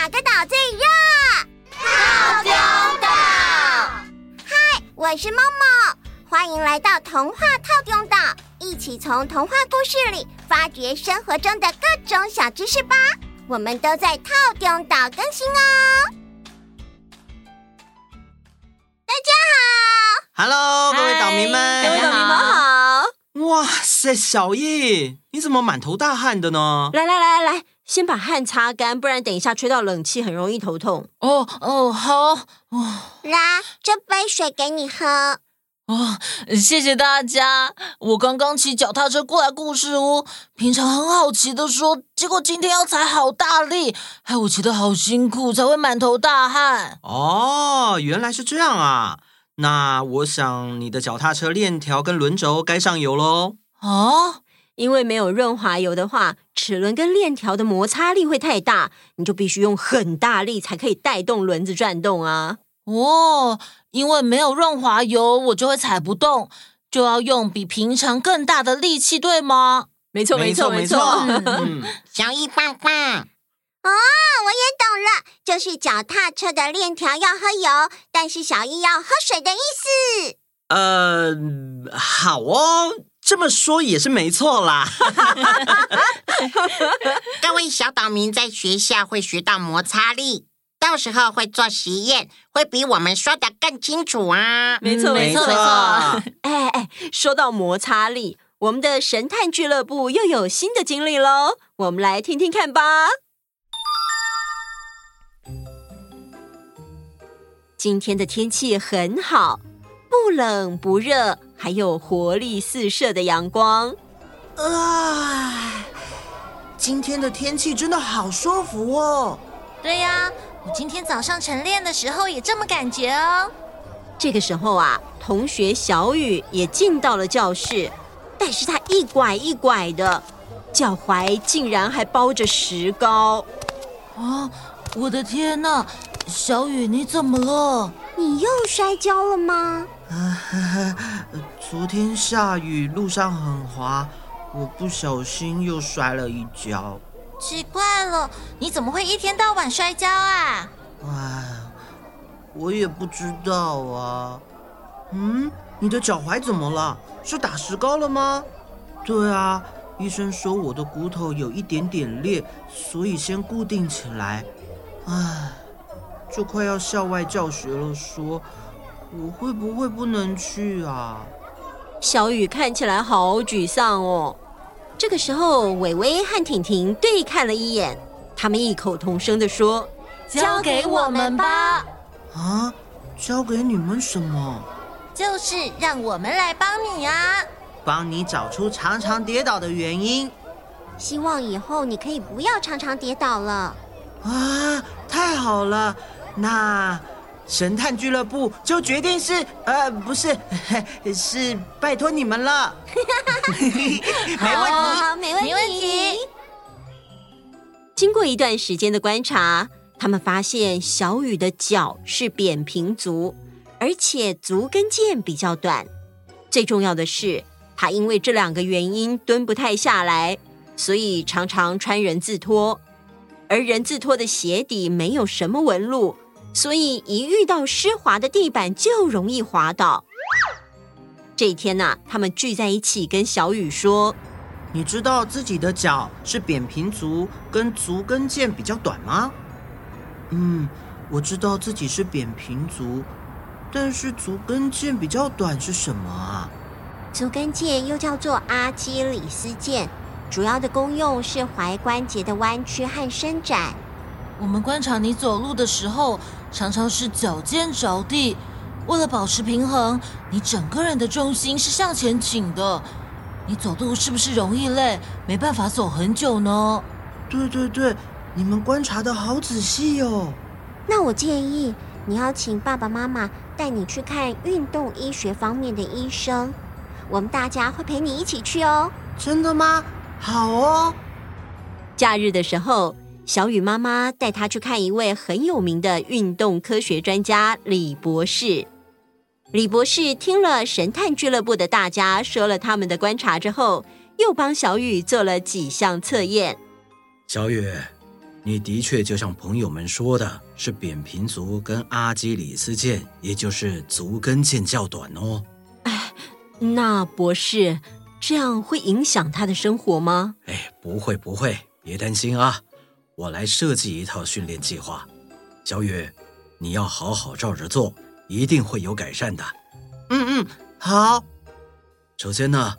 哪个岛最热？套丁岛。嗨，我是梦梦，欢迎来到童话套丁岛，一起从童话故事里发掘生活中的各种小知识吧。我们都在套丁岛更新哦。大家好，Hello，各位岛民们，各位岛民们好。哇塞，小艺，你怎么满头大汗的呢？来来来来来，先把汗擦干，不然等一下吹到冷气很容易头痛。哦哦，好。哦，来，这杯水给你喝。哦，谢谢大家。我刚刚骑脚踏车过来故事屋，平常很好骑的说，结果今天要踩好大力，害我骑得好辛苦，才会满头大汗。哦，原来是这样啊。那我想你的脚踏车链条跟轮轴该上油喽。哦，因为没有润滑油的话，齿轮跟链条的摩擦力会太大，你就必须用很大力才可以带动轮子转动啊。哦，因为没有润滑油，我就会踩不动，就要用比平常更大的力气，对吗？没错，没错，没错。嗯，小艺棒棒。哦，我也懂了，就是脚踏车的链条要喝油，但是小艺要喝水的意思。呃，好哦，这么说也是没错啦。各位小岛民在学校会学到摩擦力，到时候会做实验，会比我们说的更清楚啊。没错，没错，没错。哎哎，说到摩擦力，我们的神探俱乐部又有新的经历喽，我们来听听看吧。今天的天气很好，不冷不热，还有活力四射的阳光。啊，今天的天气真的好舒服哦。对呀，我今天早上晨练的时候也这么感觉哦。这个时候啊，同学小雨也进到了教室，但是他一拐一拐的，脚踝竟然还包着石膏。啊，我的天哪！小雨，你怎么了？你又摔跤了吗？啊，昨天下雨，路上很滑，我不小心又摔了一跤。奇怪了，你怎么会一天到晚摔跤啊？哎，我也不知道啊。嗯，你的脚踝怎么了？是打石膏了吗？对啊，医生说我的骨头有一点点裂，所以先固定起来。唉。就快要校外教学了，说我会不会不能去啊？小雨看起来好沮丧哦。这个时候，伟伟和婷婷对看了一眼，他们异口同声地说：“交给我们吧。”啊，交给你们什么？就是让我们来帮你啊，帮你找出常常跌倒的原因。希望以后你可以不要常常跌倒了。啊，太好了！那神探俱乐部就决定是呃，不是，是拜托你们了。没问题，好，没问题，没问题。经过一段时间的观察，他们发现小雨的脚是扁平足，而且足跟腱比较短。最重要的是，他因为这两个原因蹲不太下来，所以常常穿人字拖。而人字拖的鞋底没有什么纹路，所以一遇到湿滑的地板就容易滑倒。这一天呢、啊，他们聚在一起跟小雨说：“你知道自己的脚是扁平足跟足跟腱比较短吗？”“嗯，我知道自己是扁平足，但是足跟腱比较短是什么啊？”“足跟腱又叫做阿基里斯腱。”主要的功用是踝关节的弯曲和伸展。我们观察你走路的时候，常常是脚尖着地。为了保持平衡，你整个人的重心是向前倾的。你走路是不是容易累，没办法走很久呢？对对对，你们观察的好仔细哦。那我建议你要请爸爸妈妈带你去看运动医学方面的医生。我们大家会陪你一起去哦。真的吗？好哦，假日的时候，小雨妈妈带他去看一位很有名的运动科学专家李博士。李博士听了神探俱乐部的大家说了他们的观察之后，又帮小雨做了几项测验。小雨，你的确就像朋友们说的，是扁平足跟阿基里斯腱，也就是足跟腱较短哦。哎，那博士，这样会影响他的生活吗？哎，不会不会，别担心啊，我来设计一套训练计划。小雨，你要好好照着做，一定会有改善的。嗯嗯，好。首先呢，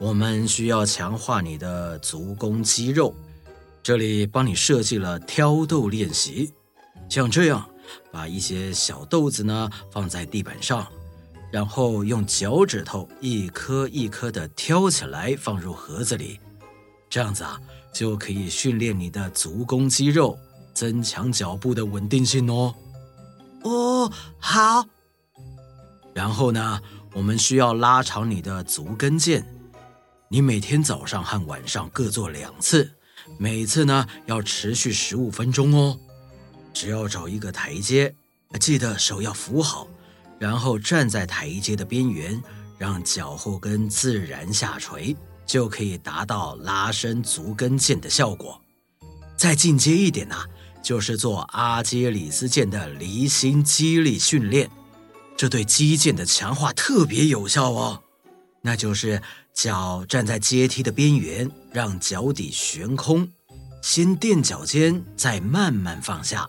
我们需要强化你的足弓肌肉。这里帮你设计了挑豆练习，像这样，把一些小豆子呢放在地板上，然后用脚趾头一颗一颗的挑起来放入盒子里，这样子啊就可以训练你的足弓肌肉，增强脚步的稳定性哦。哦，好。然后呢，我们需要拉长你的足跟腱，你每天早上和晚上各做两次。每次呢要持续十五分钟哦，只要找一个台阶，记得手要扶好，然后站在台阶的边缘，让脚后跟自然下垂，就可以达到拉伸足跟腱的效果。再进阶一点呢，就是做阿基里斯腱的离心肌力训练，这对肌腱的强化特别有效哦。那就是脚站在阶梯的边缘，让脚底悬空，先垫脚尖，再慢慢放下，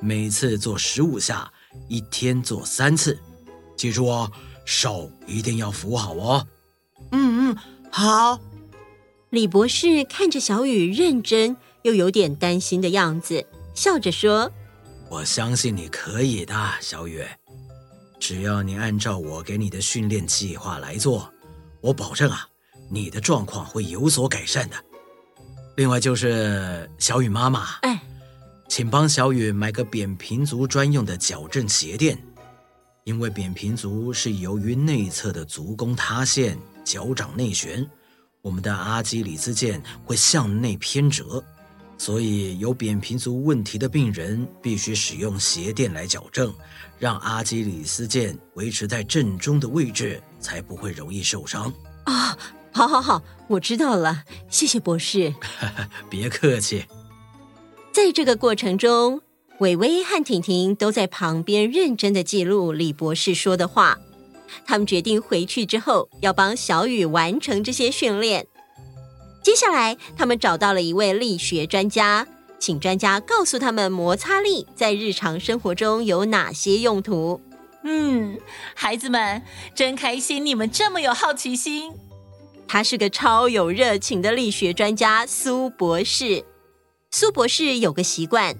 每次做十五下，一天做三次。记住哦，手一定要扶好哦。嗯嗯，好。李博士看着小雨认真又有点担心的样子，笑着说：“我相信你可以的，小雨，只要你按照我给你的训练计划来做。”我保证啊，你的状况会有所改善的。另外就是小雨妈妈，哎，请帮小雨买个扁平足专用的矫正鞋垫，因为扁平足是由于内侧的足弓塌陷、脚掌内旋，我们的阿基里斯腱会向内偏折，所以有扁平足问题的病人必须使用鞋垫来矫正，让阿基里斯腱维持在正中的位置。才不会容易受伤啊！好，好，好，我知道了，谢谢博士。别客气。在这个过程中，伟伟和婷婷都在旁边认真的记录李博士说的话。他们决定回去之后要帮小雨完成这些训练。接下来，他们找到了一位力学专家，请专家告诉他们摩擦力在日常生活中有哪些用途。嗯，孩子们真开心，你们这么有好奇心。他是个超有热情的力学专家苏博士。苏博士有个习惯，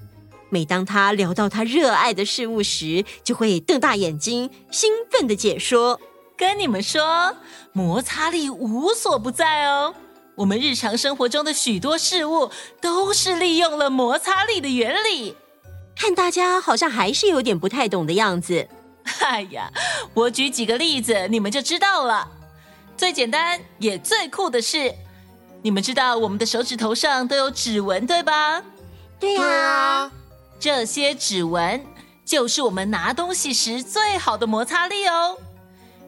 每当他聊到他热爱的事物时，就会瞪大眼睛，兴奋的解说：“跟你们说，摩擦力无所不在哦。我们日常生活中的许多事物都是利用了摩擦力的原理。”看大家好像还是有点不太懂的样子。哎呀，我举几个例子，你们就知道了。最简单也最酷的是，你们知道我们的手指头上都有指纹，对吧？对呀，这些指纹就是我们拿东西时最好的摩擦力哦。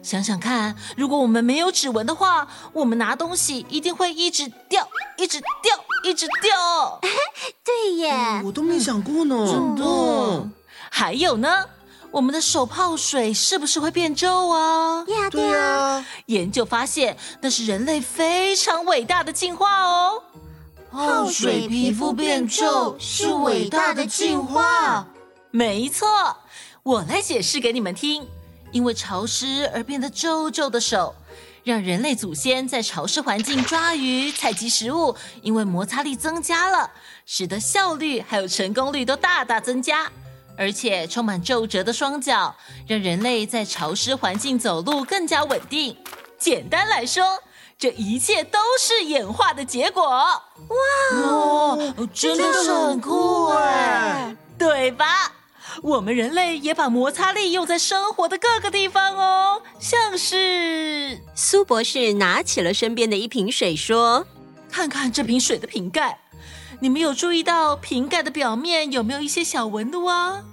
想想看，如果我们没有指纹的话，我们拿东西一定会一直掉，一直掉，一直掉。对耶，我都没想过呢。真的。还有呢？我们的手泡水是不是会变皱啊？呀，对啊。研究发现，那是人类非常伟大的进化哦。泡水皮肤变皱是伟大的进化。没错，我来解释给你们听。因为潮湿而变得皱皱的手，让人类祖先在潮湿环境抓鱼、采集食物，因为摩擦力增加了，使得效率还有成功率都大大增加。而且充满皱褶的双脚，让人类在潮湿环境走路更加稳定。简单来说，这一切都是演化的结果。哇哦，真的是很酷哎，对吧？我们人类也把摩擦力用在生活的各个地方哦，像是苏博士拿起了身边的一瓶水，说：“看看这瓶水的瓶盖。”你们有注意到瓶盖的表面有没有一些小纹路啊？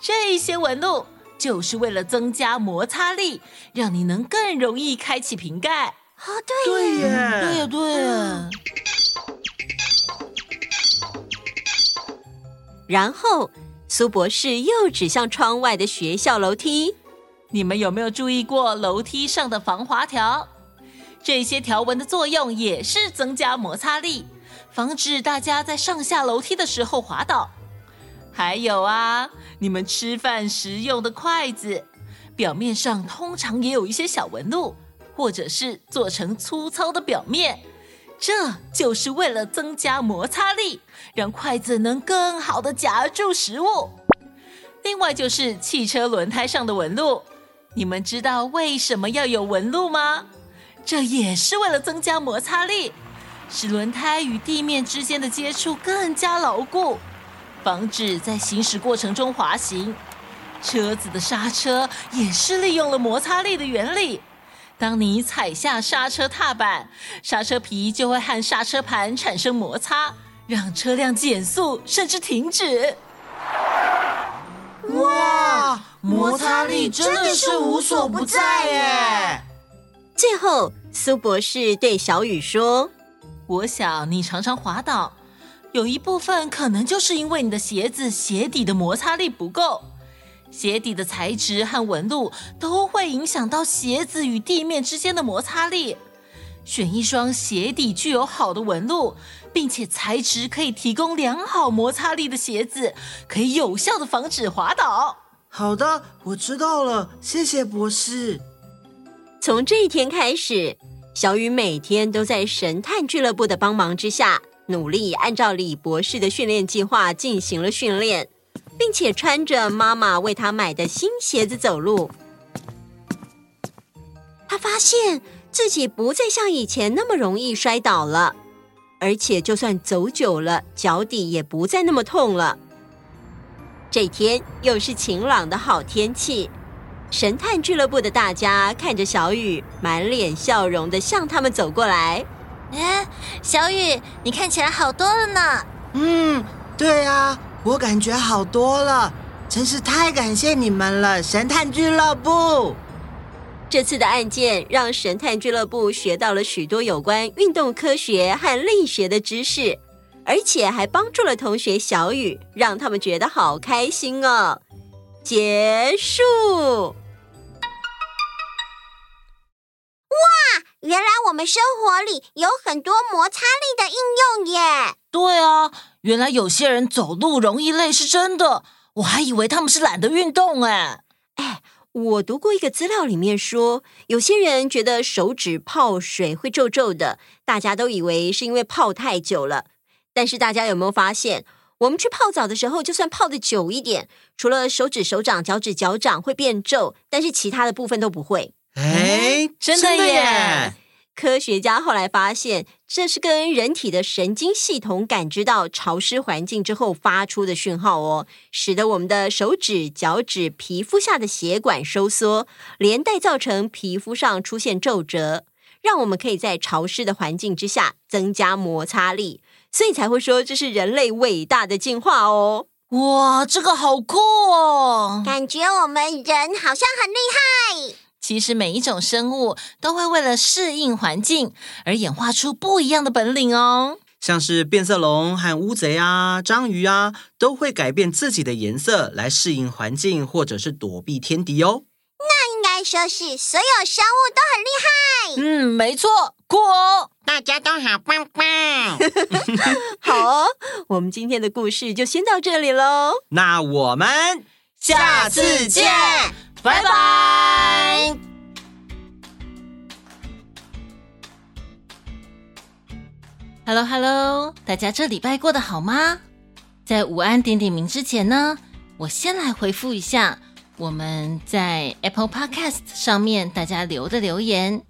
这些纹路就是为了增加摩擦力，让你能更容易开启瓶盖。哦，对耶，对呀，对呀，对呀。然后苏博士又指向窗外的学校楼梯：“你们有没有注意过楼梯上的防滑条？这些条纹的作用也是增加摩擦力，防止大家在上下楼梯的时候滑倒。还有啊，你们吃饭时用的筷子，表面上通常也有一些小纹路，或者是做成粗糙的表面。”这就是为了增加摩擦力，让筷子能更好的夹住食物。另外就是汽车轮胎上的纹路，你们知道为什么要有纹路吗？这也是为了增加摩擦力，使轮胎与地面之间的接触更加牢固，防止在行驶过程中滑行。车子的刹车也是利用了摩擦力的原理。当你踩下刹车踏板，刹车皮就会和刹车盘产生摩擦，让车辆减速甚至停止。哇，摩擦力真的是无所不在耶！最后，苏博士对小雨说：“我想你常常滑倒，有一部分可能就是因为你的鞋子鞋底的摩擦力不够。”鞋底的材质和纹路都会影响到鞋子与地面之间的摩擦力。选一双鞋底具有好的纹路，并且材质可以提供良好摩擦力的鞋子，可以有效的防止滑倒。好的，我知道了，谢谢博士。从这一天开始，小雨每天都在神探俱乐部的帮忙之下，努力按照李博士的训练计划进行了训练。并且穿着妈妈为他买的新鞋子走路，他发现自己不再像以前那么容易摔倒了，而且就算走久了，脚底也不再那么痛了。这天又是晴朗的好天气，神探俱乐部的大家看着小雨，满脸笑容的向他们走过来。哎，小雨，你看起来好多了呢。嗯，对啊。我感觉好多了，真是太感谢你们了，神探俱乐部。这次的案件让神探俱乐部学到了许多有关运动科学和力学的知识，而且还帮助了同学小雨，让他们觉得好开心哦。结束。哇，原来我们生活里有很多摩擦力的应用耶！对啊。原来有些人走路容易累是真的，我还以为他们是懒得运动哎。哎，我读过一个资料里面说，有些人觉得手指泡水会皱皱的，大家都以为是因为泡太久了。但是大家有没有发现，我们去泡澡的时候，就算泡的久一点，除了手指、手掌、脚趾、脚掌会变皱，但是其他的部分都不会。哎，真的耶！科学家后来发现，这是跟人体的神经系统感知到潮湿环境之后发出的讯号哦，使得我们的手指、脚趾皮肤下的血管收缩，连带造成皮肤上出现皱褶，让我们可以在潮湿的环境之下增加摩擦力，所以才会说这是人类伟大的进化哦。哇，这个好酷哦！感觉我们人好像很厉害。其实每一种生物都会为了适应环境而演化出不一样的本领哦。像是变色龙和乌贼啊、章鱼啊，都会改变自己的颜色来适应环境，或者是躲避天敌哦。那应该说是所有生物都很厉害。嗯，没错，酷哦，大家都好棒棒。好哦，我们今天的故事就先到这里喽。那我们下次见。拜拜！Hello Hello，大家这礼拜过得好吗？在午安点点名之前呢，我先来回复一下我们在 Apple Podcast 上面大家留的留言。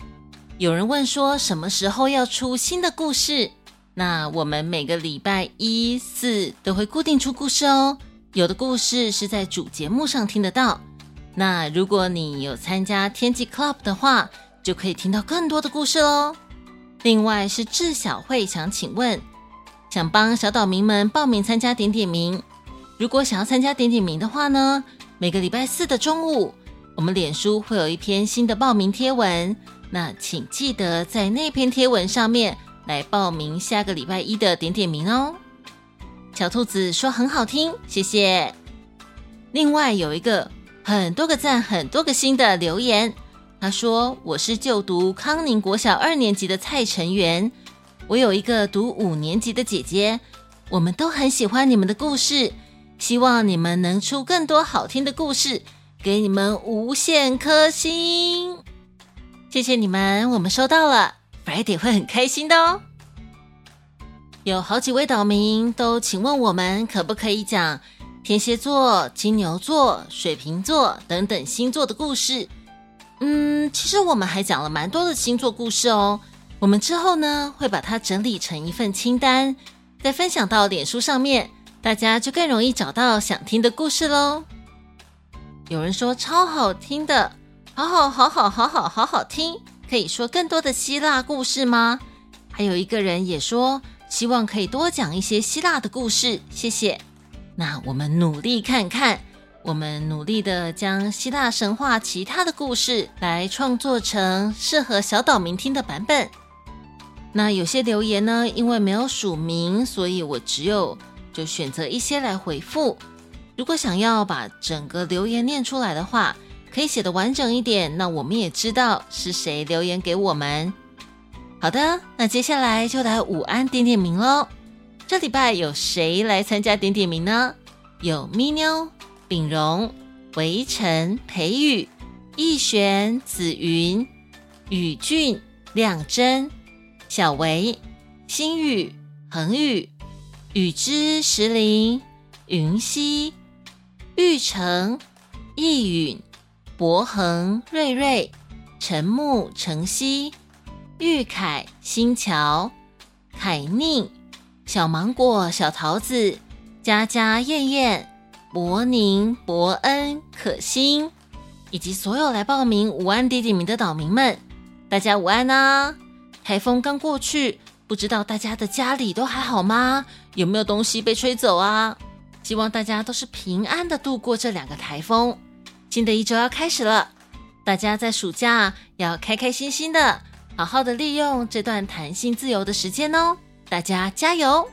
有人问说什么时候要出新的故事？那我们每个礼拜一、四都会固定出故事哦。有的故事是在主节目上听得到。那如果你有参加天气 Club 的话，就可以听到更多的故事喽。另外是智小慧想请问，想帮小岛民们报名参加点点名。如果想要参加点点名的话呢，每个礼拜四的中午，我们脸书会有一篇新的报名贴文。那请记得在那篇贴文上面来报名下个礼拜一的点点名哦。小兔子说很好听，谢谢。另外有一个很多个赞、很多个心的留言，他说：“我是就读康宁国小二年级的蔡成元，我有一个读五年级的姐姐，我们都很喜欢你们的故事，希望你们能出更多好听的故事，给你们无限颗星。谢谢你们，我们收到了，Friday 会很开心的哦。”有好几位岛民都请问我们可不可以讲天蝎座、金牛座、水瓶座等等星座的故事。嗯，其实我们还讲了蛮多的星座故事哦。我们之后呢，会把它整理成一份清单，再分享到脸书上面，大家就更容易找到想听的故事喽。有人说超好听的，好好好好好好好好听，可以说更多的希腊故事吗？还有一个人也说。希望可以多讲一些希腊的故事，谢谢。那我们努力看看，我们努力的将希腊神话其他的故事来创作成适合小岛民听的版本。那有些留言呢，因为没有署名，所以我只有就选择一些来回复。如果想要把整个留言念出来的话，可以写得完整一点，那我们也知道是谁留言给我们。好的，那接下来就来午安点点名喽。这礼拜有谁来参加点点名呢？有咪妞、秉荣、维晨、裴宇、逸璇、紫云、宇俊、亮真、小维、心雨、恒宇、雨之、石林、云溪、玉成、易允、博恒、瑞瑞、陈木、晨曦。玉凯、新桥、凯宁、小芒果、小桃子、佳佳、燕燕、伯宁、伯恩、可心，以及所有来报名午安点点名的岛民们，大家午安啊！台风刚过去，不知道大家的家里都还好吗？有没有东西被吹走啊？希望大家都是平安的度过这两个台风。新的一周要开始了，大家在暑假要开开心心的。好好的利用这段弹性自由的时间哦，大家加油！